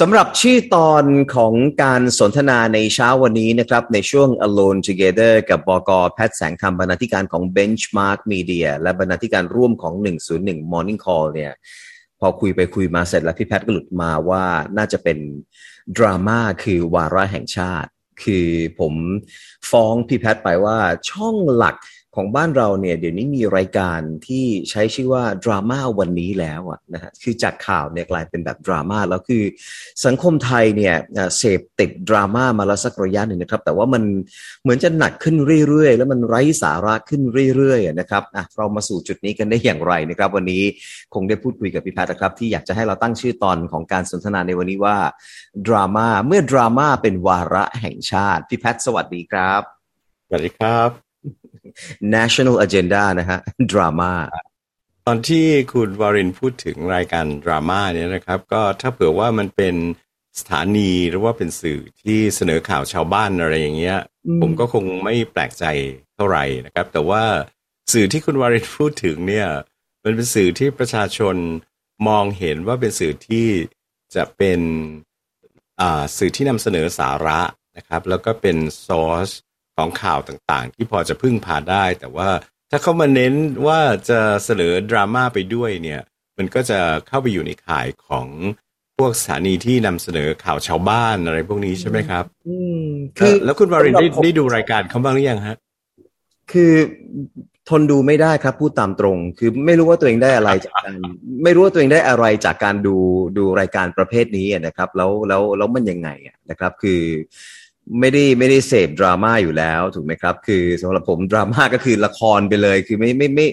สำหรับชื่อตอนของการสนทนาในเช้าวันนี้นะครับ ในช่วง Alone Together กับบกแพทย์แสงธรรมบรรณาธิการของ Benchmark Media และบรรณาธิการร่วมของ 101 Morning Call เนี่ยพอคุยไปคุยมาเสร็จแล้วพี่แพทย์ก็หลุดมาว่าน่าจะเป็นดราม่าคือวาระแห่งชาติ คือผมฟ้องพี่แพทย์ไปว่าช่องหลัก ของบ้านเราเนี่ยเดี๋ยวนี้มีรายการที่ใช้ชื่อว่าดราม่าวันนี้แล้วอะนะฮะคือจากข่าวเนี่ยกลายเป็นแบบดราม่าแล้วคือสังคมไทยเนี่ยเสพติดดราม่ามาแล้วสักระยะหนึ่งนะครับ แต่ว่ามันเหมือนจะหนักขึ้นเรื่อยๆ แล้วมันไร้สาระขึ้นเรื่อยๆนะครับอะเรามาสู่จุดนี้กันได้อย่างไรนะครับ วันนี้คงได้พูดคุยกับพี่แพทย์นะครับ ที่อยากจะให้เราตั้งชื่อตอนของการสนทนาในวันนี้ว่าดราม่าเมื่อดราม่าเป็นวาระแห่งชาติพี่แพทย์สวัสดีครับสวัสดีครับ national agenda นะฮะดราม่าตอนที่คุณวารินพูดถึงรายการดราม่าเนี่ยนะครับ ก็ถ้าเผื่อว่ามันเป็นสถานีหรือว่าเป็นสื่อที่เสนอข่าวชาวบ้านอะไรอย่างเงี้ย ผมก็คงไม่แปลกใจเท่าไหร่นะครับ แต่ว่าสื่อที่คุณวารินพูดถึงเนี่ย มันเป็นสื่อที่ประชาชนมองเห็นว่าเป็นสื่อที่จะเป็นสื่อที่นำเสนอสาระนะครับ แล้วก็เป็นซอส ของข่าวต่างๆ ที่พอจะพึ่งพาได้ แต่ว่าถ้าเขามาเน้นว่าจะเสนอดราม่าไปด้วยเนี่ย มันก็จะเข้าไปอยู่ในข่ายของพวกสถานีที่นำเสนอข่าวชาวบ้านอะไรพวกนี้ใช่ไหมครับ อืมคือแล้วคุณวารินได้ได้ดูรายการเขาบ้างหรือยังฮะ คือทนดูไม่ได้ครับพูดตามตรง คือไม่รู้ว่าตัวเองได้อะไรจากการไม่รู้ว่าตัวเองได้อะไรจากการดูดูรายการประเภทนี้นะครับ แล้วแล้วแล้วมันยังไงนะครับ คือ ไม่ได้ไม่ได้เสพดราม่าอยู่แล้วถูกไหมครับ คือสำหรับผมดราม่าก็คือละครไปเลย คือไม่ไม่ไม่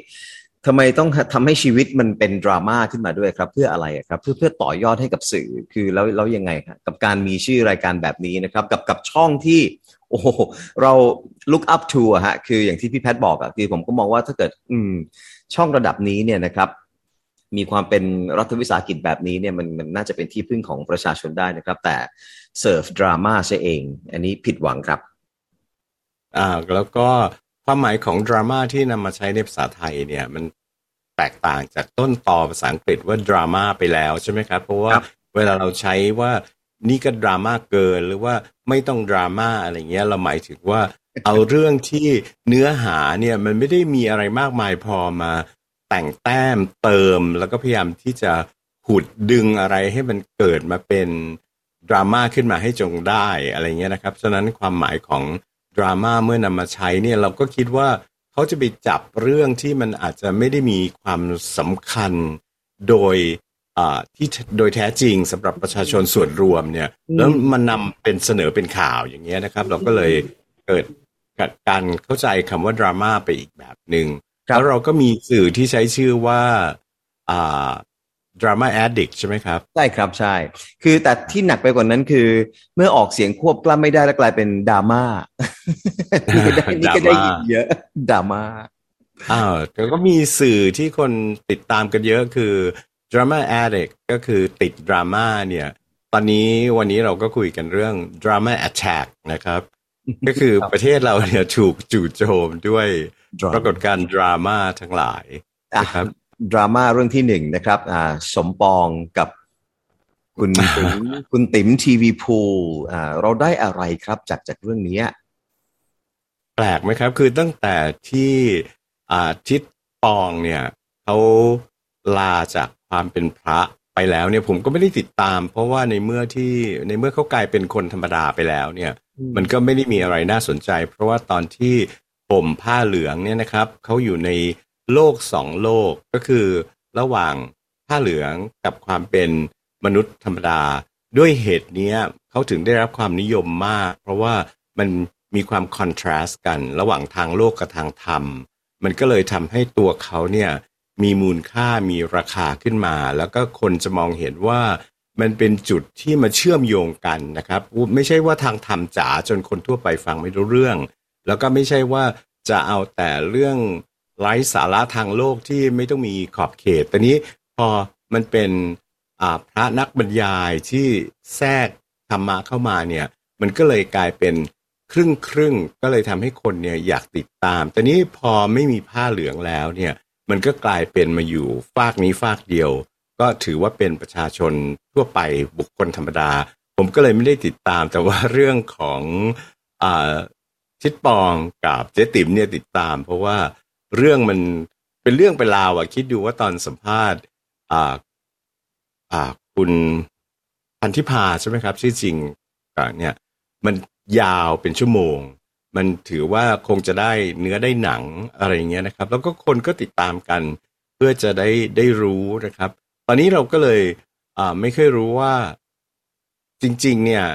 ทำไมต้องทำให้ชีวิตมันเป็นดราม่าขึ้นมาด้วยครับ เพื่ออะไรครับ เพื่อเพื่อต่อยอดให้กับสื่อคือแล้วแล้วยังไงครับกับการมีชื่อรายการแบบนี้นะครับ กับกับช่องที่ โอ้เรา look up to อะฮะคืออย่างที่พี่แพทย์บอกอะคือผมก็มองว่าถ้าเกิด อืม ช่องระดับนี้เนี่ยนะครับมีความเป็นรัฐวิสาหกิจแบบนี้เนี่ยมันมันน่าจะเป็นที่พึ่งของประชาชนได้นะครับ แต่ เสิร์ฟดราม่าซะเอง อันนี้ผิดหวังครับ อ่าแล้วก็ความหมายของดราม่าที่นำมาใช้ในภาษาไทยเนี่ยมันแตกต่างจากต้นต่อภาษาอังกฤษว่าดราม่าไปแล้วใช่ไหมครับ เพราะว่าเวลาเราใช้ว่านี่ก็ดราม่าเกินหรือว่าไม่ต้องดราม่าอะไรเงี้ยเราหมายถึงว่าเอาเรื่องที่เนื้อหาเนี่ยมันไม่ได้มีอะไรมากมายพอมาแต่งแต้มเติมแล้วก็พยายามที่จะขุดดึงอะไรให้มันเกิดมาเป็น ดราม่าขึ้นมาให้จงได้อะไรเงี้ยนะครับ ฉะนั้นความหมายของดราม่าเมื่อนำมาใช้เนี่ยเราก็คิดว่าเขาจะไปจับเรื่องที่มันอาจจะไม่ได้มีความสำคัญโดยที่โดยแท้จริงสำหรับประชาชนส่วนรวมเนี่ยแล้วมันนำเป็นเสนอเป็นข่าวอย่างเงี้ยนะครับ เราก็เลยเกิดการเข้าใจคำว่าดราม่าไปอีกแบบหนึง่งแล้วเราก็มีสื่อที่ใช้ชื่อว่าอ่า ดราม่าแอดดิกใช่ไหมครับ ใช่ครับใช่ คือแต่ที่หนักไปกว่านั้นคือ เมื่อออกเสียงควบกล้ำไม่ได้แล้วกลายเป็นดราม่านี่ก็ได้ยินเยอะดราม่าอ้าวแต่ก็มีสื่อที่คนติดตามกันเยอะคือ drama addict ก็คือติดดราม่าเนี่ย ตอนนี้วันนี้เราก็คุยกันเรื่อง drama attack นะครับ ก็คือประเทศเราเนี่ยถูกจู่โจมด้วยปรากฏการดราม่าทั้งหลายนะครับ ดราม่าเรื่องที่หนึ่งนะครับ อ่า สมปองกับคุณติ๋มคุณติ๋มทีวีพูอ่า เราได้อะไรครับจากจากเรื่องนี้ แปลกไหมครับ คือตั้งแต่ที่อ่าทิศปองเนี่ยเขาลาจากความเป็นพระไปแล้วเนี่ยผมก็ไม่ได้ติดตาม เพราะว่าในเมื่อที่ในเมื่อเขากลายเป็นคนธรรมดาไปแล้วเนี่ย มันก็ไม่ได้มีอะไรน่าสนใจ เพราะว่าตอนที่ผมผ้าเหลืองเนี่ยนะครับเขาอยู่ใน โลกสองโลกก็คือระหว่างผ้าเหลืองกับความเป็นมนุษย์ธรรมดา ด้วยเหตุนี้เขาถึงได้รับความนิยมมาก เพราะว่ามันมีความคอนทราสต์กัน ระหว่างทางโลกกับทางธรรม มันก็เลยทำให้ตัวเขาเนี่ยมีมูลค่ามีราคาขึ้นมา แล้วก็คนจะมองเห็นว่ามันเป็นจุดที่มาเชื่อมโยงกันนะครับ ไม่ใช่ว่าทางธรรมจ๋าจนคนทั่วไปฟังไม่รู้เรื่อง แล้วก็ไม่ใช่ว่าจะเอาแต่เรื่อง ไร้สาระทางโลกที่ไม่ต้องมีขอบเขตแต่นี้พอมันเป็นพระนักบรรยายที่แทรกธรรมะเข้ามาเนี่ย มันก็เลยกลายเป็นครึ่งครึ่งก็เลยทำให้คนเนี่ยอยากติดตามแต่นี้พอไม่มีผ้าเหลืองแล้วเนี่ย มันก็กลายเป็นมาอยู่ฟากนี้ฟากเดียว ก็ถือว่าเป็นประชาชนทั่วไปบุคคลธรรมดา ผมก็เลยไม่ได้ติดตาม แต่ว่าเรื่องของอชิดปองกับเจ๊ติ๋มเนี่ยติดตาม เพราะว่า เรื่องมันเป็นเรื่องเป็นราวอะคิดดูว่าตอนสัมภาษณ์ อ่า อ่า คุณพันธิพาใช่ไหมครับชื่อจริงเนี่ย มันยาวเป็นชั่วโมง มันถือว่าคงจะได้เนื้อได้หนังอะไรเงี้ยนะครับ แล้วก็คนก็ติดตามกัน เพื่อจะได้ได้รู้นะครับ ตอนนี้เราก็เลยอ่าไม่เคยรู้ว่าจริง ๆ เนี่ย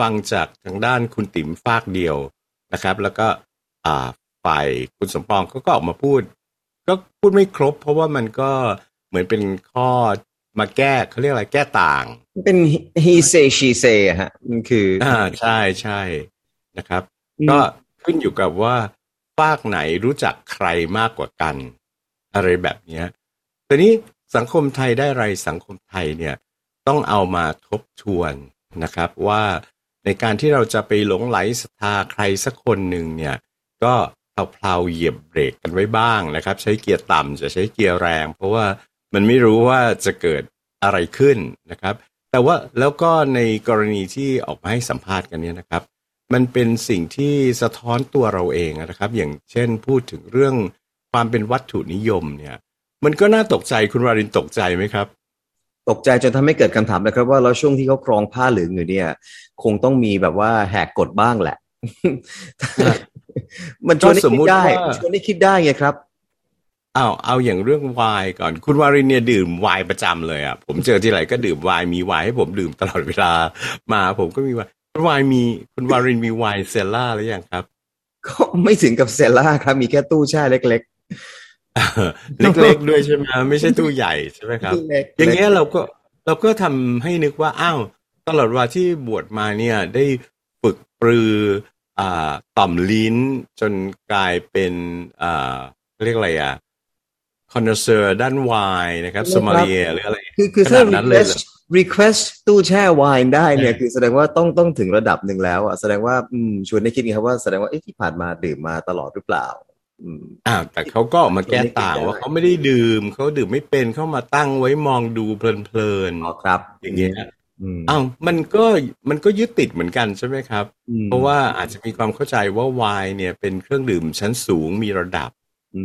ฟังจากทางด้านคุณติ๋มฟากเดียวนะครับ แล้วก็อ่า ฝ่ายคุณสมปองเขาก็ออกมาพูด ก็พูดไม่ครบ เพราะว่ามันก็เหมือนเป็นข้อมาแก้เขาเรียกอะไรแก้ต่าง เป็น he say she say ฮะมันคืออ่าใช่ใช่นะครับ ก็ขึ้นอยู่กับว่าฝากไหนรู้จักใครมากกว่ากัน อะไรแบบเนี้ยแต่นี้สังคมไทยได้ไรสังคมไทยเนี่ยต้องเอามาทบทวนนะครับว่าในการที่เราจะไปหลงไหลศรัทธาใครสักคนหนึ่งเนี่ย ก็ เอาเพลาเหยียบเบรกกันไว้บ้างนะครับ ใช้เกียร์ต่ำจะใช้เกียร์แรง เพราะว่ามันไม่รู้ว่าจะเกิดอะไรขึ้นนะครับ แต่ว่าแล้วก็ในกรณีที่ออกมาให้สัมภาษณ์กันเนี่ยนะครับ มันเป็นสิ่งที่สะท้อนตัวเราเองนะครับ อย่างเช่นพูดถึงเรื่องความเป็นวัตถุนิยมเนี่ย มันก็น่าตกใจคุณวารินตกใจไหมครับตกใจจนทำให้เกิดคำถามนะครับ ว่าแล้วช่วงที่เขาครองผ้าเหลืองอยู่เนี่ย คงต้องมีแบบว่าแหกกฎบ้างแหละ มันชวนให้คิดได้ชวนให้คิดได้ไงครับอ้าวเอาอย่างเรื่องวายก่อนคุณวารินเนี่ยดื่มวายประจำเลยอะผมเจอที่ไหนก็ดื่มวายมีวายให้ผมดื่มตลอดเวลา มาผมก็มีวายคุณวายมีคุณวารินมีวายเซลล่าหรือยังครับ ก็ไม่ถึงกับเซลล่าครับ มีแค่ตู้แช่เล็ก ๆ เล็กๆด้วยใช่ไหมไม่ใช่ตู้ใหญ่ใช่ไหมครับ อย่างเงี้ยเราก็เราก็ทำให้นึกว่าอ้าวตลอดว่าที่บวชมาเนี่ย ได้ฝึกปรืออ่า ต่อมลิ้นจนกลายเป็นอ่าเรียกอะไรอะคอนเซอร์ด้านวายนะครับสมาเลียหรืออะไร คือคือถ้า request request ตู้แช่วายได้เนี่ย คือแสดงว่าต้องต้องถึงระดับหนึ่งแล้วอะแสดงว่าอืมชวนให้คิดครับว่าแสดงว่าเอ๊ะที่ผ่านมาดื่มมาตลอดหรือเปล่าอ่าแต่เขาก็มาแก้ต่างว่าเขาไม่ได้ดื่มเขาดื่มไม่เป็นเขามาตั้งไว้มองดูเพลินๆอ๋อครับ อย่างเงี้ย อ้าวมันก็มันก็ยึดติดเหมือนกันใช่ไหมครับ เพราะว่าอาจจะมีความเข้าใจว่าวายเนี่ยเป็นเครื่องดื่มชั้นสูงมีระดับ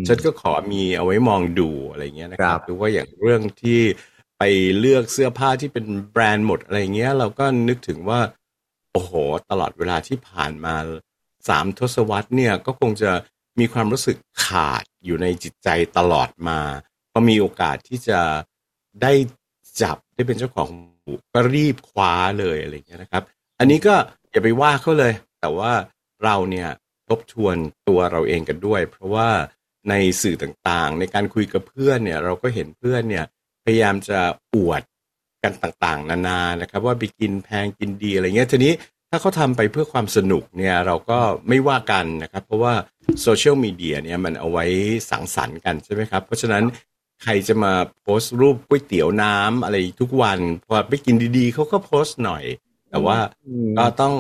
ฉันก็ขอมีเอาไว้มองดูอะไรเงี้ยนะครับหรือว่าอย่างเรื่องที่ไปเลือกเสื้อผ้าที่เป็นแบรนด์หมดอะไรเงี้ย เราก็นึกถึงว่า โอ้โห ตลอดเวลาที่ผ่านมาสามทศวรรษเนี่ยก็คงจะมีความรู้สึกขาดอยู่ในจิตใจตลอดมาพอมีโอกาสที่จะได้จับได้เป็นเจ้าของ ก็รีบคว้าเลยอะไรเงี้ยนะครับ อันนี้ก็อย่าไปว่าเขาเลย แต่ว่าเราเนี่ยทบทวนตัวเราเองกันด้วย เพราะว่าในสื่อต่างๆ ในการคุยกับเพื่อนเนี่ย เราก็เห็นเพื่อนเนี่ย พยายามจะอวดกันต่างๆ นานานะครับ ว่าไปกินแพงกินดีอะไรเงี้ยทีนี้ถ้าเขาทำไปเพื่อความสนุกเนี่ยเราก็ไม่ว่ากันนะครับ เพราะว่าโซเชียลมีเดียเนี่ยมันเอาไว้สังสรรค์กันใช่ไหมครับ เพราะฉะนั้น ใครจะมาโพสต์รูปก๋วยเตี๋ยวน้ำอะไรทุกวันพอไปกินดีๆเขาก็โพสต์หน่อย แต่ว่าก็ต้อง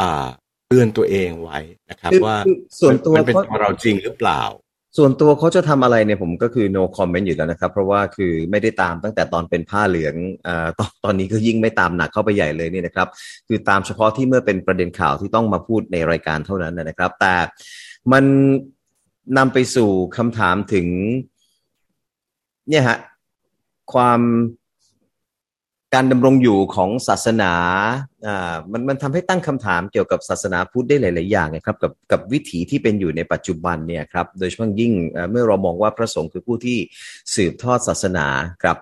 อ่าเตือนตัวเองไว้นะครับว่าส่วนตัวมันเป็นตัวเราจริงหรือเปล่า ส่วนตัวเขาจะทำอะไรเนี่ยผมก็คือ no comment อยู่แล้วนะครับ เพราะว่าคือไม่ได้ตามตั้งแต่ตอนเป็นผ้าเหลืองอ่าตอนตอนนี้ก็ยิ่งไม่ตามหนักเข้าไปใหญ่เลยนี่นะครับ คือตามเฉพาะที่เมื่อเป็นประเด็นข่าวที่ต้องมาพูดในรายการเท่านั้นนะครับ แต่มันนำไปสู่คำถามถึง เนี่ยฮะความการดำรงอยู่ของศาสนาอ่ามันมันทำให้ตั้งคำถามเกี่ยวกับศาสนาพุทธได้หลาย ๆ อย่างนะครับกับกับวิถีที่เป็นอยู่ในปัจจุบันเนี่ยครับโดยเฉพาะยิ่งเมื่อเรามองว่าพระสงฆ์คือผู้ที่สืบทอดศาสนาครับ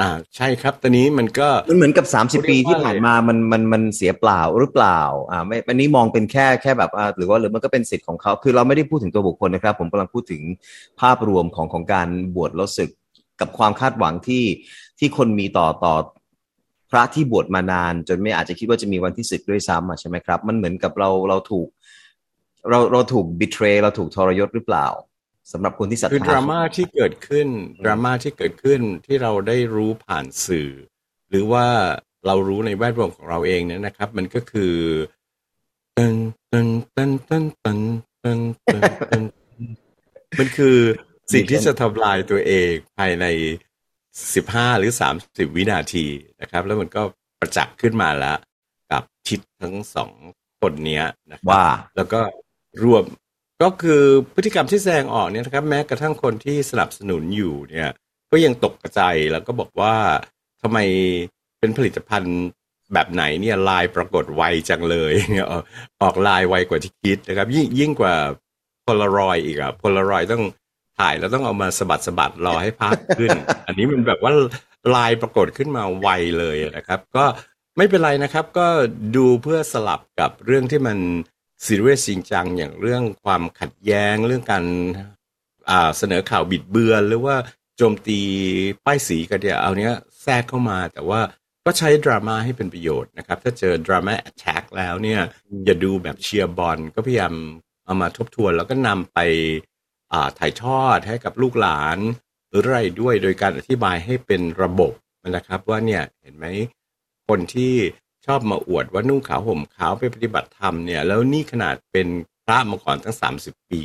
อ่าใช่ครับ ตอนนี้มันก็มันเหมือนกับสามสิบปีที่ผ่านมามันมันมันเสียเปล่าหรือเปล่าอ่าไม่อันนี้มองเป็นแค่แค่แบบอ่าหรือว่าหรือมันก็เป็นสิทธิ์ของเขาคือเราไม่ได้พูดถึงตัวบุคคลนะครับ ผมกำลังพูดถึงภาพรวมของของการบวชแล้วศึกกับความคาดหวังที่ที่คนมีต่อต่อพระที่บวชมานาน จนไม่อาจจะคิดว่าจะมีวันที่ศึกด้วยซ้ำใช่ไหมครับ มันเหมือนกับเราเราถูก เราเราถูกบิทเรเราถูกทรยศหรือเปล่า สำหรับคนที่ศรัทธาคือดราม่าที่เกิดขึ้นดราม่าที่เกิดขึ้นที่เราได้รู้ผ่านสื่อ หรือว่าเรารู้ในแวดวงของเราเองเนี่ยนะครับ มันก็คือตึนตึนตึนตึนตึนตึนตึนมันคือสิ่งที่จะทำลายตัวเองภายในสิบห้าหรือสามสิบวินาทีนะครับ แล้วมันก็ประจักษ์ขึ้นมาแล้ว กับทิศทั้งสองคนเนี้ยนะว่าแล้วก็รวม ก็คือพฤติกรรมที่แสดงออกเนี่ยนะครับแม้กระทั่งคนที่สนับสนุนอยู่เนี่ยก็ยังตกใจแล้วก็บอกว่าทำไมเป็นผลิตภัณฑ์แบบไหนเนี่ยลายปรากฏไวจังเลยเนี่ยออกลายไวกว่าที่คิดนะครับ ยิ่งยิ่งกว่าโพลารอยอีกอะโพลารอยต้องถ่ายแล้วต้องเอามาสบัดสบัดรอให้ภาพขึ้น อันนี้มันแบบว่าลายปรากฏขึ้นมาไวเลยนะครับ ก็ไม่เป็นไรนะครับ ก็ดูเพื่อสลับกับเรื่องที่มัน ซีเรียสจริงจังอย่างเรื่องความขัดแย้งเรื่องการเสนอข่าวบิดเบือน หรือว่าโจมตีป้ายสีกันเนี่ยเอาเนี้ยแทรกเข้ามาแต่ว่าก็ใช้ดราม่าให้เป็นประโยชน์นะครับ ถ้าเจอดราม่าแอ t แทกแล้วเนี่ย อย่าดูแบบเชียร์บอลก็พยายามเอามาทบทวน แล้วก็นำไปถ่ายทอดให้กับลูกหลาน หรืออะไรด้วยโดยการอธิบายให้เป็นระบบนะครับ ว่าเนี่ยเห็นไหมคนที่ ชอบมาอวดว่านุ่งขาวห่มขาวไปปฏิบัติธรรมเนี่ย แล้วนี่ขนาดเป็นพระมาก่อนตั้งสามสิบปี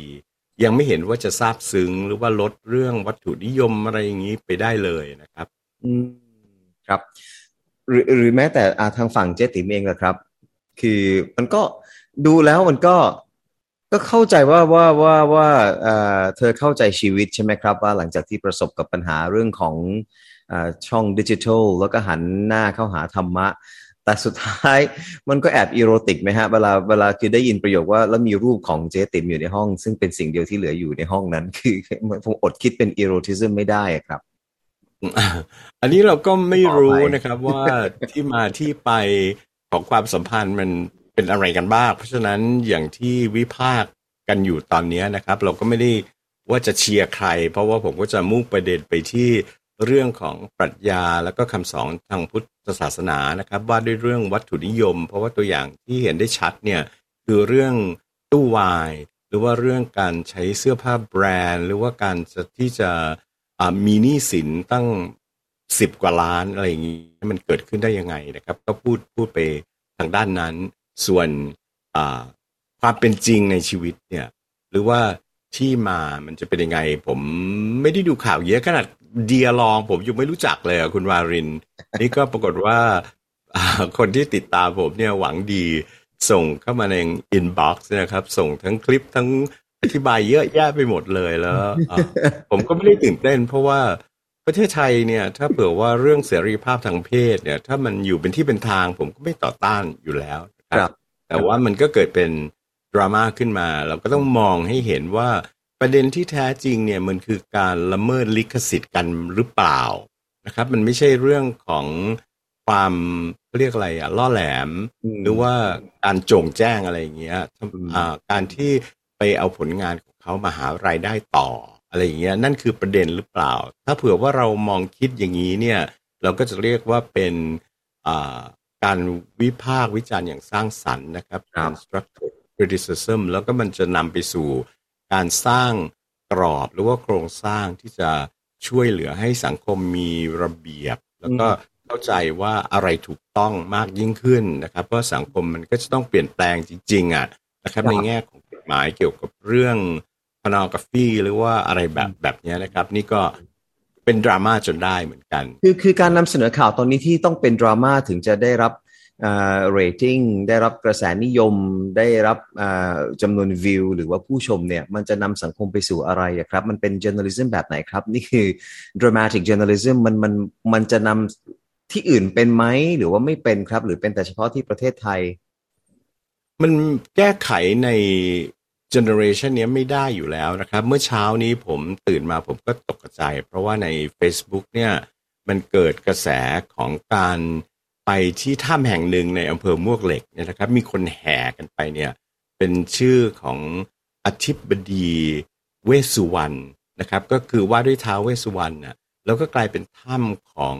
ยังไม่เห็นว่าจะทราบซึ้งหรือว่าลดเรื่องวัตถุนิยมอะไรอย่างนี้ไปได้เลยนะครับ อืมครับ หรือหรือแม้แต่อาทางฝั่งเจติมเองนะครับ คือมันก็ดูแล้วมันก็ก็เข้าใจว่าว่าว่าว่าเอ่อเธอเข้าใจชีวิตใช่ไหมครับ ว่าหลังจากที่ประสบกับปัญหาเรื่องของอช่องดิจิทัล แล้วก็หันหน้าเข้าหาธรรมะ แต่สุดท้ายมันก็แอบอีโรติกไหมฮะเวลาเวลาคือได้ยินประโยคว่าแล้วมีรูปของเจ๊ติ๋มอยู่ในห้อง ซึ่งเป็นสิ่งเดียวที่เหลืออยู่ในห้องนั้น คือผมอดคิดเป็นอีโรติซึมไม่ได้ครับ อันนี้เราก็ไม่รู้นะครับว่าที่มาที่ไปของความสัมพันธ์มันเป็นอะไรกันบ้าง เพราะฉะนั้นอย่างที่วิพากษ์กันอยู่ตอนนี้นะครับ เราก็ไม่ได้ว่าจะเชียร์ใคร เพราะว่าผมก็จะมุ่งประเด็นไปที่ เรื่องของปรัชญาแล้วก็คำสอนทางพุทธศาสนานะครับว่าด้วยเรื่องวัตถุนิยม เพราะว่าตัวอย่างที่เห็นได้ชัดเนี่ยคือเรื่องตู้วายหรือว่าเรื่องการใช้เสื้อผ้าแบรนด์ หรือว่าการที่จะมีหนี้สินตั้งสิบกว่าล้านอะไรอย่างนี้มันเกิดขึ้นได้ยังไงนะครับ ก็พูดพูดไปทางด้านนั้น ส่วนความเป็นจริงในชีวิตเนี่ยหรือว่าที่มามันจะเป็นยังไง ผมไม่ได้ดูข่าวเยอะขนาด เดียร์ลองผมยังไม่รู้จักเลยคุณวาริน นี่ก็ปรากฏว่าคนที่ติดตามผมเนี่ยหวังดีส่งเข้ามาใน inbox นะครับ ส่งทั้งคลิปทั้งอธิบายเยอะแยะไปหมดเลยแล้วผมก็ไม่ได้ตื่นเต้น เพราะว่าประเทศไทยเนี่ย ถ้าเผื่อว่าเรื่องเสรีภาพทางเพศเนี่ย ถ้ามันอยู่เป็นที่เป็นทางผมก็ไม่ต่อต้านอยู่แล้วครับ แต่ว่ามันก็เกิดเป็นดราม่าขึ้นมา เราก็ต้องมองให้เห็นว่า ประเด็นที่แท้จริงเนี่ยมันคือการละเมิดลิขสิทธิ์กันหรือเปล่านะครับ มันไม่ใช่เรื่องของความเรียกอะไรอะล่อแหลม หรือว่าการโจงแจ้งอะไรอย่างเงี้ยการที่ไปเอาผลงานของเขามาหารายได้ต่อ อะไรอย่างเงี้ยนั่นคือประเด็นหรือเปล่า ถ้าเผื่อว่าเรามองคิดอย่างนี้เนี่ยเราก็จะเรียกว่าเป็นการวิพากษ์วิจารณ์อย่างสร้างสรรค์นะครับ constructive criticism แล้วก็มันจะนำไปสู่ การสร้างกรอบหรือว่าโครงสร้างที่จะช่วยเหลือให้สังคมมีระเบียบ แล้วก็เข้าใจว่าอะไรถูกต้องมากยิ่งขึ้นนะครับ เพราะสังคมมันก็จะต้องเปลี่ยนแปลงจริง ๆอะนะครับในแง่ของกฎหมายเกี่ยวกับเรื่องพนอกาฟีหรือว่าอะไรแบบแบบนี้นะครับ นี่ก็เป็นดราม่าจนได้เหมือนกัน คือคือการนำเสนอข่าวตอนนี้ที่ต้องเป็นดราม่าถึงจะได้รับ เรตติ้งได้รับกระแสนิยมได้รับจำนวนวิว หรือว่าผู้ชมเนี่ย มันจะนำสังคมไปสู่อะไรครับ มันเป็น journalism แบบไหนครับ นี่คือ dramatic journalism มันมันมันจะนำที่อื่นเป็นไหม หรือว่าไม่เป็นครับ หรือเป็นแต่เฉพาะที่ประเทศไทย มันแก้ไขใน generation นี้ไม่ได้อยู่แล้วนะครับ เมื่อเช้านี้ผมตื่นมาผมก็ตกใจ เพราะว่าใน Facebook เนี่ยมันเกิดกระแสของการ ไปที่ถ้ำแห่งหนึ่งในอำเภอมวกเหล็กเนี่ยนะครับ มีคนแห่กันไปเนี่ยเป็นชื่อของอธิบดีเวสุวรรณนะครับ ก็คือว่าด้วยท้าวเวสสุวรรณน่ะแล้วก็กลายเป็นถ้ำของ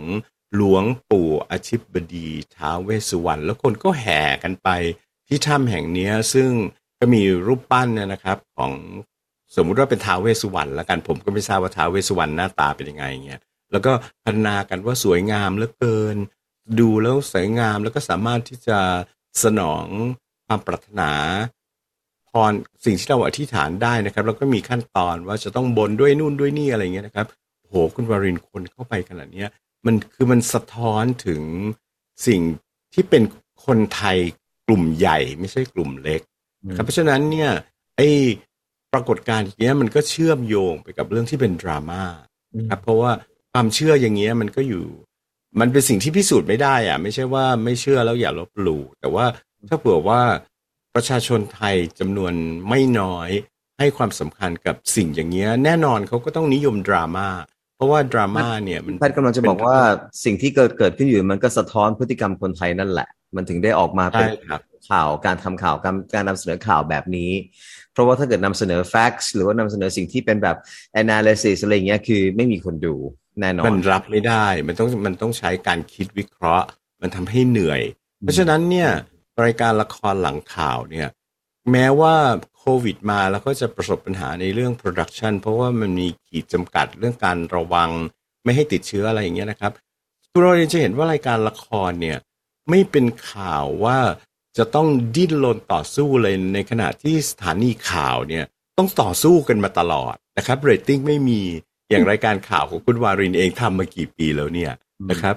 หลวงปู่อธิบดีท้าเวสุวรรณแล้วคนก็แห่กันไปที่ถ้ำแห่งนี้ซึ่งก็มีรูปปั้นเนี่ยนะครับของสมมุติว่าเป็นท้าวเวสุวรรณแล้วกันผมก็ไม่ทราบว่าท้าวเวสุวรรณหน้าตาเป็นยังไงเงี้ยแล้วก็พัฒนากันว่าสวยงามเหลือเกิน ดูแล้วสวยงามแล้วก็สามารถที่จะสนองความปรารถนาพรสิ่งที่เราอธิษฐานได้นะครับ แล้วก็มีขั้นตอนว่าจะต้องบนด้วยนู่นด้วยนี่อะไรเงี้ยนะครับโหคุณวารินคนเข้าไปขนาดเนี้ยมันคือมันสะท้อนถึงสิ่งที่เป็นคนไทยกลุ่มใหญ่ไม่ใช่กลุ่มเล็กครับเพราะฉะนั้นเนี่ยไอ้ปรากฏการณ์อย่างเงี้ยมันก็เชื่อมโยงไปกับเรื่องที่เป็นดราม่าครับเพราะว่าความเชื่ออย่างเงี้ยมันก็อยู่ มันเป็นสิ่งที่พิสูจน์ไม่ได้อะไม่ใช่ว่าไม่เชื่อแล้วอย่าลบหลู่แต่ว่าถ้าเผื่อว่าประชาชนไทยจำนวนไม่น้อยให้ความสำคัญกับสิ่งอย่างเงี้ย แน่นอนเขาก็ต้องนิยมดราม่าเพราะว่าดราม่าเนี่ยมันแพทย์กำลังจะบอกว่าสิ่งที่เกิดเกิดขึ้นอยู่มันก็สะท้อนพฤติกรรมคนไทยนั่นแหละ มันถึงได้ออกมาเป็นข่าวการทำข่าวการการนำเสนอข่าวแบบนี้ เพราะว่าถ้าเกิดนำเสนอ facts หรือว่านำเสนอสิ่งที่เป็นแบบ analysis อะไรเงี้ยคือไม่มีคนดู แน่นอน มันรับไม่ได้ มันต้องมันต้องใช้การคิดวิเคราะห์ มันทำให้เหนื่อย เพราะฉะนั้นเนี่ยรายการละครหลังข่าวเนี่ย แม้ว่าโควิดมาแล้วก็จะประสบปัญหาในเรื่อง production เพราะว่ามันมีขีดจำกัดเรื่องการระวัง ไม่ให้ติดเชื้ออะไรอย่างเงี้ยนะครับคุณเราจะเห็นว่ารายการละครเนี่ย ไม่เป็นข่าวว่าจะต้องดิ้นรนต่อสู้เลยในขณะที่สถานีข่าวเนี่ย ต้องต่อสู้กันมาตลอดนะครับเรตติ้งไม่มี อย่างรายการข่าวของคุณวารินเองทำมากี่ปีแล้วเนี่ยนะครับ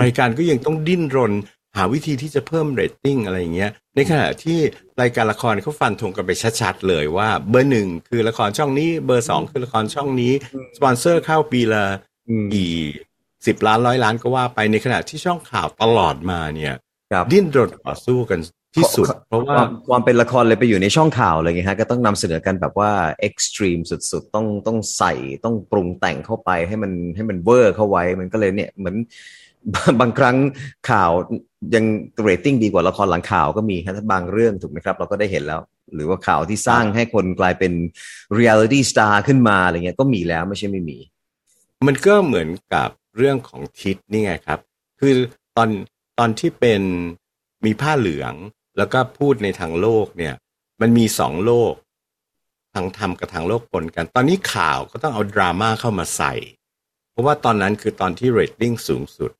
รายการก็ยังต้องดิ้นรน หาวิธีที่จะเพิ่มเรตติ้งอะไรอย่างเงี้ย ในขณะที่รายการละครเขาฟันธงกันไปชัดๆเลยว่า เบอร์หนึ่งคือละครช่องนี้ เบอร์สองคือละครช่องนี้สปอนเซอร์เข้าปีละกี่สิบล้านร้อยล้านก็ว่าไปในขณะที่ช่องข่าวตลอดมาเนี่ยดิ้นรนต่อสู้กัน ที่สุด เพราะว่าความเป็นละครเลยไปอยู่ในช่องข่าวเลยไงฮะ ก็ต้องนำเสนอกันแบบว่า extreme สุดๆ ต้องต้องใส่ต้องปรุงแต่งเข้าไปให้มันให้มันเวอร์เข้าไว้ มันก็เลยเนี่ยเหมือนบางครั้งข่าวยังเรตติ้งดีกว่าละครหลังข่าวก็มีครับบางเรื่องถูกไหมครับ เราก็ได้เห็นแล้ว หรือว่าข่าวที่สร้างให้คนกลายเป็น reality star ขึ้นมาอะไรเงี้ยก็มีแล้วไม่ใช่ไม่มี มันก็เหมือนกับเรื่องของทิดนี่ไงครับ คือตอนตอนที่เป็นมีผ้าเหลือง แล้วก็พูดในทางโลกเนี่ย มันมีสองโลก ทางธรรมกับทางโลกปนกัน ตอนนี้ข่าวก็ต้องเอาดราม่าเข้ามาใส่ เพราะว่าตอนนั้นคือตอนที่เรตติ้งสูงสุด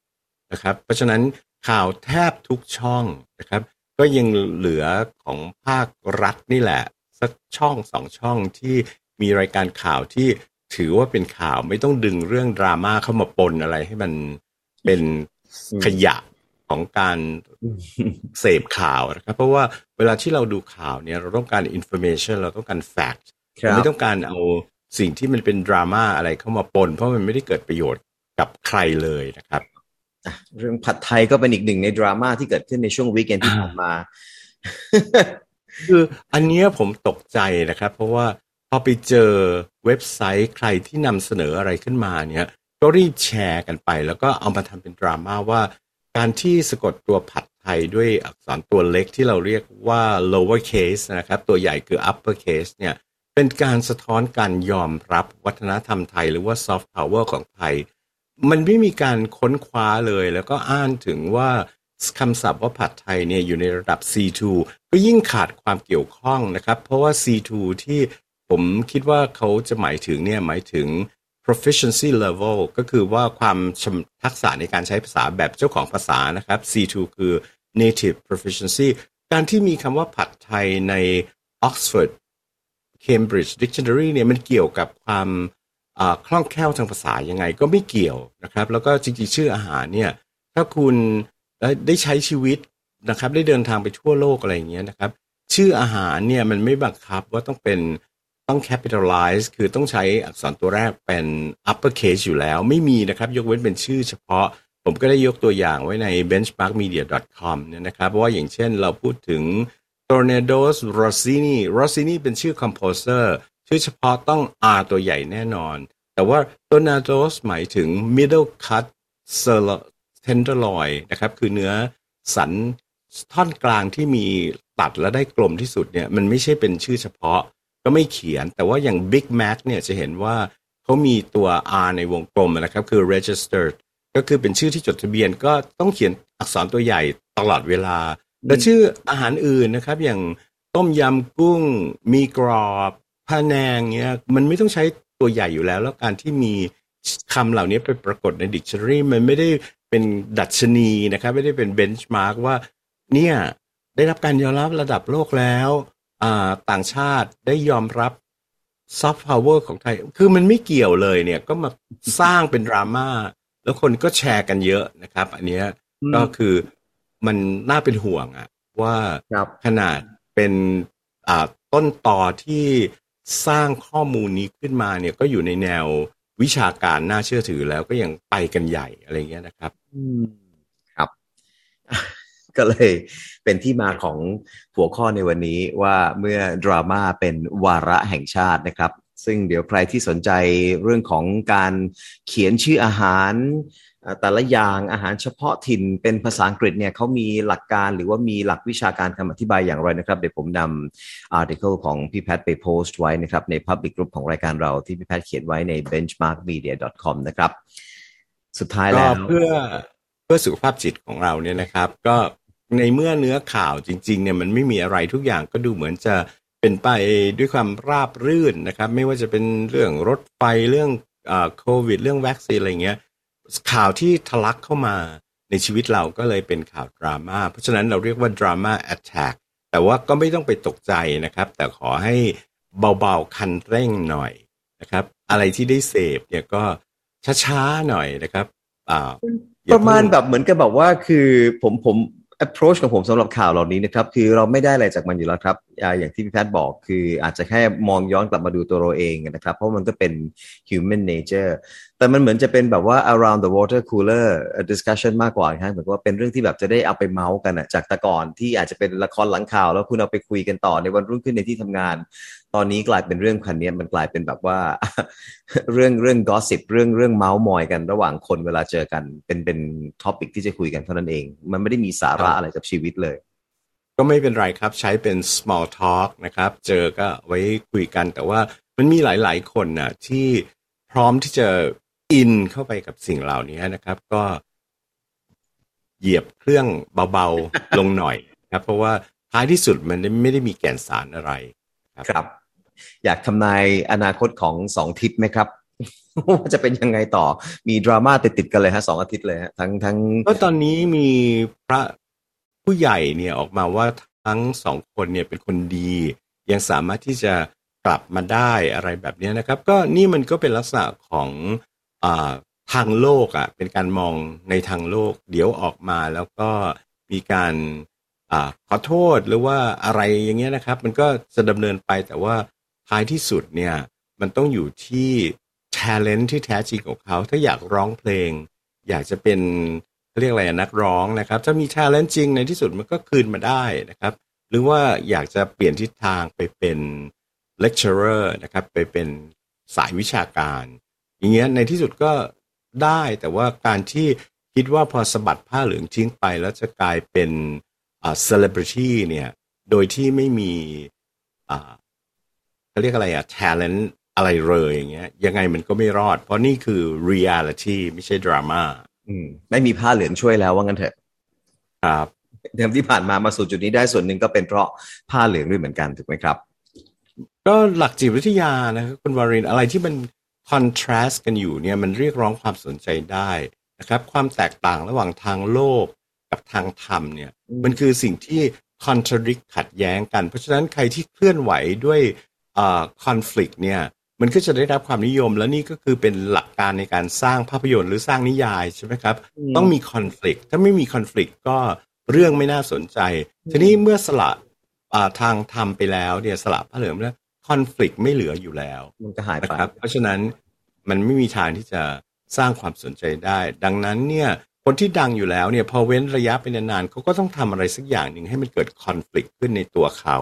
นะครับ เพราะฉะนั้นข่าวแทบทุกช่องนะครับ ก็ยังเหลือของภาครัฐนี่แหละ สักช่องสองช่องที่มีรายการข่าวที่ถือว่าเป็นข่าวไม่ต้องดึงเรื่องดราม่าเข้ามาปนอะไรให้มันเป็นขยะ ของการเสพข่าวนะครับเพราะว่าเวลาที่เราดูข่าวเนี่ยเราต้องการ information เราต้องการ fact ไม่ต้องการเอาสิ่งที่มันเป็นดราม่าอะไรเข้ามาปน เพราะมันไม่ได้เกิดประโยชน์กับใครเลยนะครับเรื่องผัดไทยก็เป็นอีกหนึ่งในดราม่าที่เกิดขึ้นในช่วง weekend ที่ผ่านมา คืออันนี้ผมตกใจนะครับ เพราะว่าพอไปเจอเว็บไซต์ใครที่นำเสนออะไรขึ้นมาเนี่ยก็รีบแชร์กันไป แล้วก็เอามาทำเป็นดราม่าว่า การที่สะกดตัวผัดไทยด้วยอักษรตัวเล็กที่เราเรียกว่า lower case นะครับ ตัวใหญ่คือ upper case เนี่ยเป็นการสะท้อนการยอมรับวัฒนธรรมไทย หรือว่า soft power ของไทย มันไม่มีการค้นคว้าเลย แล้วก็อ้างถึงว่าคำศัพท์ว่าผัดไทยเนี่ยอยู่ในระดับ C2 ก็ยิ่งขาดความเกี่ยวข้องนะครับ เพราะว่า C2 ที่ผมคิดว่าเขาจะหมายถึงเนี่ยหมายถึง proficiency level ก็คือว่าความทักษะในการใช้ภาษาแบบเจ้าของภาษานะครับ C2 คือ native proficiency การที่มีคำว่าผัดไทยใน Oxford Cambridge Dictionary เนี่ยมันเกี่ยวกับความคล่องแคล่วทางภาษายังไงก็ไม่เกี่ยวนะครับ แล้วก็จริงๆ ชื่ออาหารเนี่ย ถ้าคุณได้ใช้ชีวิตนะครับ ได้เดินทางไปทั่วโลกอะไรอย่างเงี้ยนะครับ ชื่ออาหารเนี่ยมันไม่บังคับว่าต้องเป็น ต้อง capitalize คือต้องใช้อักษรตัวแรกเป็น upper case อยู่แล้ว ไม่มีนะครับ ยกเว้นเป็นชื่อเฉพาะ ผมก็ได้ยกตัวอย่างไว้ใน benchmarkmedia.com เนี่ยนะครับเพราะว่าอย่างเช่นเราพูดถึง Tornadoes Rossini Rossini เป็นชื่อ composer ชื่อเฉพาะต้อง R ตัวใหญ่แน่นอน แต่ว่า Tornadoes หมายถึง middle cut tenderloin นะครับ คือเนื้อสันท่อนกลางที่มีตัดและได้กลมที่สุดเนี่ยมันไม่ใช่เป็นชื่อเฉพาะ ก็ไม่เขียน แต่ว่าอย่าง Big Mac เนี่ยจะเห็นว่าเขามีตัว R ในวงกลมนะครับ คือ registered ก็คือเป็นชื่อที่จดทะเบียนก็ต้องเขียนอักษรตัวใหญ่ตลอดเวลาแต่ชื่ออาหารอื่นนะครับ อย่างต้มยำกุ้ง มีกรอบพะแนงเนี้ยมันไม่ต้องใช้ตัวใหญ่อยู่แล้ว แล้วการที่มีคำเหล่านี้ไปปรากฏในดิกชันนารีมันไม่ได้เป็นดัชนีนะครับ ไม่ได้เป็น benchmark ว่า เนี่ย ได้รับการยอมรับระดับโลกแล้ว ต่างชาติได้ยอมรับซอฟต์พาวเวอร์ของไทย คือมันไม่เกี่ยวเลยเนี่ยก็มาสร้างเป็นดราม่าแล้วคนก็แชร์กันเยอะนะครับ อันเนี้ยก็คือมันน่าเป็นห่วงอะว่าขนาดเป็นอ่าต้นต่อที่สร้างข้อมูลนี้ขึ้นมาเนี่ยก็อยู่ในแนววิชาการน่าเชื่อถือแล้วก็ยังไปกันใหญ่อะไรเงี้ยนะครับอืมครับ ก็เลยเป็นที่มาของหัวข้อในวันนี้ว่าเมื่อดราม่าเป็นวาระแห่งชาตินะครับ ซึ่งเดี๋ยวใครที่สนใจเรื่องของการเขียนชื่ออาหารแต่ละอย่างอาหารเฉพาะถิ่นเป็นภาษาอังกฤษเนี่ยเขามีหลักการหรือว่ามีหลักวิชาการคำอธิบายอย่างไรนะครับ เดี๋ยวผมนำอาร์ติเคิลของพี่แพทไปโพสต์ไว้นะครับ ใน Public Group ของรายการเราที่พี่แพทเขียนไว้ใน benchmarkmedia.com นะครับ สุดท้ายแล้วเพื่อเพื่อสุขภาพจิตของเราเนี่ยนะครับ ก็ ในเมื่อเนื้อข่าวจริงๆเนี่ยมันไม่มีอะไรทุกอย่างก็ดูเหมือนจะเป็นไปด้วยความราบรื่นนะครับ ไม่ว่าจะเป็นเรื่องรถไฟเรื่องโควิด เรื่องวัคซีนอะไรเงี้ยข่าวที่ทะลักเข้ามาในชีวิตเราก็เลยเป็นข่าวดราม่าเพราะฉะนั้นเราเรียกว่าดราม่าแอตแทกแต่ว่าก็ไม่ต้องไปตกใจนะครับ แต่ขอให้เบาๆคันเร่งหน่อยนะครับ อะไรที่ได้เสพเนี่ยก็ช้าๆหน่อยนะครับอ่าประมาณแบบเหมือนกับแบบว่าคือผมผม approach ของผมสำหรับข่าวเหล่านี้นะครับคือเราไม่ได้อะไรจากมันอยู่แล้วครับอย่างที่พี่แพทย์บอกคืออาจจะแค่มองย้อนกลับมาดูตัวเราเองนะครับ เพราะมันก็เป็น human nature แต่มันเหมือนจะเป็นแบบว่า around the water cooler discussion มากกว่าครับเหมือนว่าเป็นเรื่องที่แบบจะได้เอาไปเมาส์กันอะจากแต่ก่อนที่อาจจะเป็นละครหลังข่าว แล้วคุณเอาไปคุยกันต่อในวันรุ่งขึ้นในที่ทำงาน ตอนนี้กลายเป็นเรื่องคันนี้มันกลายเป็นแบบว่า เรื่องเรื่อง gossip เรื่องเรื่องเมาส์มอยกันระหว่างคนเวลาเจอกันเป็นเป็น topic ที่จะคุยกันเท่านั้นเอง มันไม่ได้มีสาระอะไรกับชีวิตเลย ก็ไม่เป็นไรครับใช้เป็น small talk นะครับ เจอก็ไว้คุยกันแต่ว่ามันมีหลาย ๆ คนนะที่พร้อมที่จะ อินเข้าไปกับสิ่งเหล่านี้นะครับ ก็เหยียบเครื่องเบาๆ ลงหน่อยครับ เพราะว่าท้ายที่สุดมันไม่ได้มีแก่นสารอะไรครับรบอยากทำนายอนาคตของสองทิศไหมครับว่าจะเป็นยังไงต่อมีดราม่าติดๆกันเลยฮะสองอาทิตย์เลยฮะทั้งทั้งก็ตอนนี้มีพระผู้ใหญ่เนี่ยออกมาว่าทั้งสองคนเนี่ยเป็นคนดี ยังสามารถที่จะกลับมาได้อะไรแบบนี้นะครับ ก็นี่มันก็เป็นลักษณะของ ทางโลกอะเป็นการมองในทางโลก เดี๋ยวออกมาแล้วก็มีการอขอโทษหรือว่าอะไรอย่างเงี้ยนะครับ มันก็จะดำเนินไปแต่ว่าท้ายที่สุดเนี่ยมันต้องอยู่ที่ talent ที่แท้จริงของเขา ถ้าอยากร้องเพลง อยากจะเป็นเรียกอะไรนักร้องนะครับ ถ้ามี talent จริงในที่สุดมันก็คืนมาได้นะครับ หรือว่าอยากจะเปลี่ยนทิศทางไปเป็น lecturer นะครับ ไปเป็นสายวิชาการ อย่างเงี้ยในที่สุดก็ได้แต่ว่าการที่คิดว่าพอสะบัดผ้าเหลืองทิ้งไปแล้วจะกลายเป็นอ่าเซเลบริตี้เนี่ย โดยที่ไม่มีอ่าเขาเรียกอะไรอะ talent อะไรเลยอย่างเงี้ย ยังไงมันก็ไม่รอด เพราะนี่คือเรียลิตี้ไม่ใช่ดราม่าอืมไม่มีผ้าเหลืองช่วยแล้วว่างั้นเถอะ ครับเดิมที่ผ่านมามาสู่จุดนี้ได้ส่วนหนึ่งก็เป็นเพราะผ้าเหลืองด้วยเหมือนกันถูกไหมครับ ก็หลักจิตวิทยานะครับคุณวารินอะไรที่มัน contrast กันอยู่เนี่ยมันเรียกร้องความสนใจได้นะครับ ความแตกต่างระหว่างทางโลกกับทางธรรมเนี่ยมันคือสิ่งที่ contradict ขัดแย้งกัน เพราะฉะนั้นใครที่เคลื่อนไหวด้วยอ่า conflict เนี่ยมันก็จะได้รับความนิยมและนี่ก็คือเป็นหลักการในการสร้างภาพยนตร์หรือสร้างนิยายใช่ไหมครับ ต้องมี conflict ถ้าไม่มี conflict ก็เรื่องไม่น่าสนใจ ทีนี้เมื่อสละทางธรรมไปแล้วเนี่ยสละพระเหลืองแล้ว คอน FLICT ไม่เหลืออยู่แล้ว มันก็หายไปครับ เพราะฉะนั้นมันไม่มีทางที่จะสร้างความสนใจได้ ดังนั้นเนี่ยคนที่ดังอยู่แล้วเนี่ยพอเว้นระยะไปนานๆเขาก็ต้องทำอะไรสักอย่างหนึ่งให้มันเกิดคอน FLICT ขึ้นในตัวเขา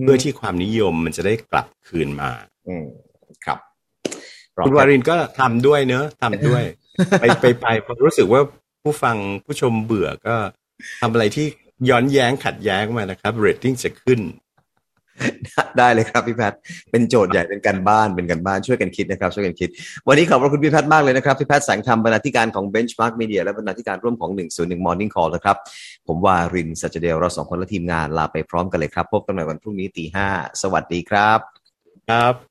เพื่อที่ความนิยมมันจะได้กลับคืนมาอืมครับคุณวารินก็ทำด้วยเนอะทำด้วย ไปไปไปพอรู้สึกว่าผู้ฟังผู้ชมเบื่อก็ทำอะไรที่ย้อนแย้งขัดแย้งมานะครับเรตติ้งจะขึ้น ได้เลยครับพี่แพทย์เป็นโจทย์ใหญ่เป็นการบ้านเป็นการบ้านช่วยกันคิดนะครับช่วยกันคิด วันนี้ขอบพระคุณพี่แพทย์มากเลยนะครับพี่แพทย์แสงธรรมบรรณาธิการของ Benchmark Media และบรรณาธิการร่วมของ 101 Morning Call นะครับ ผมวารินสัจเดลเราสองคนและทีมงานลาไปพร้อมกันเลยครับ พบกันใหม่วันพรุ่งนี้ตีห้าสวัสดีครับ ครับ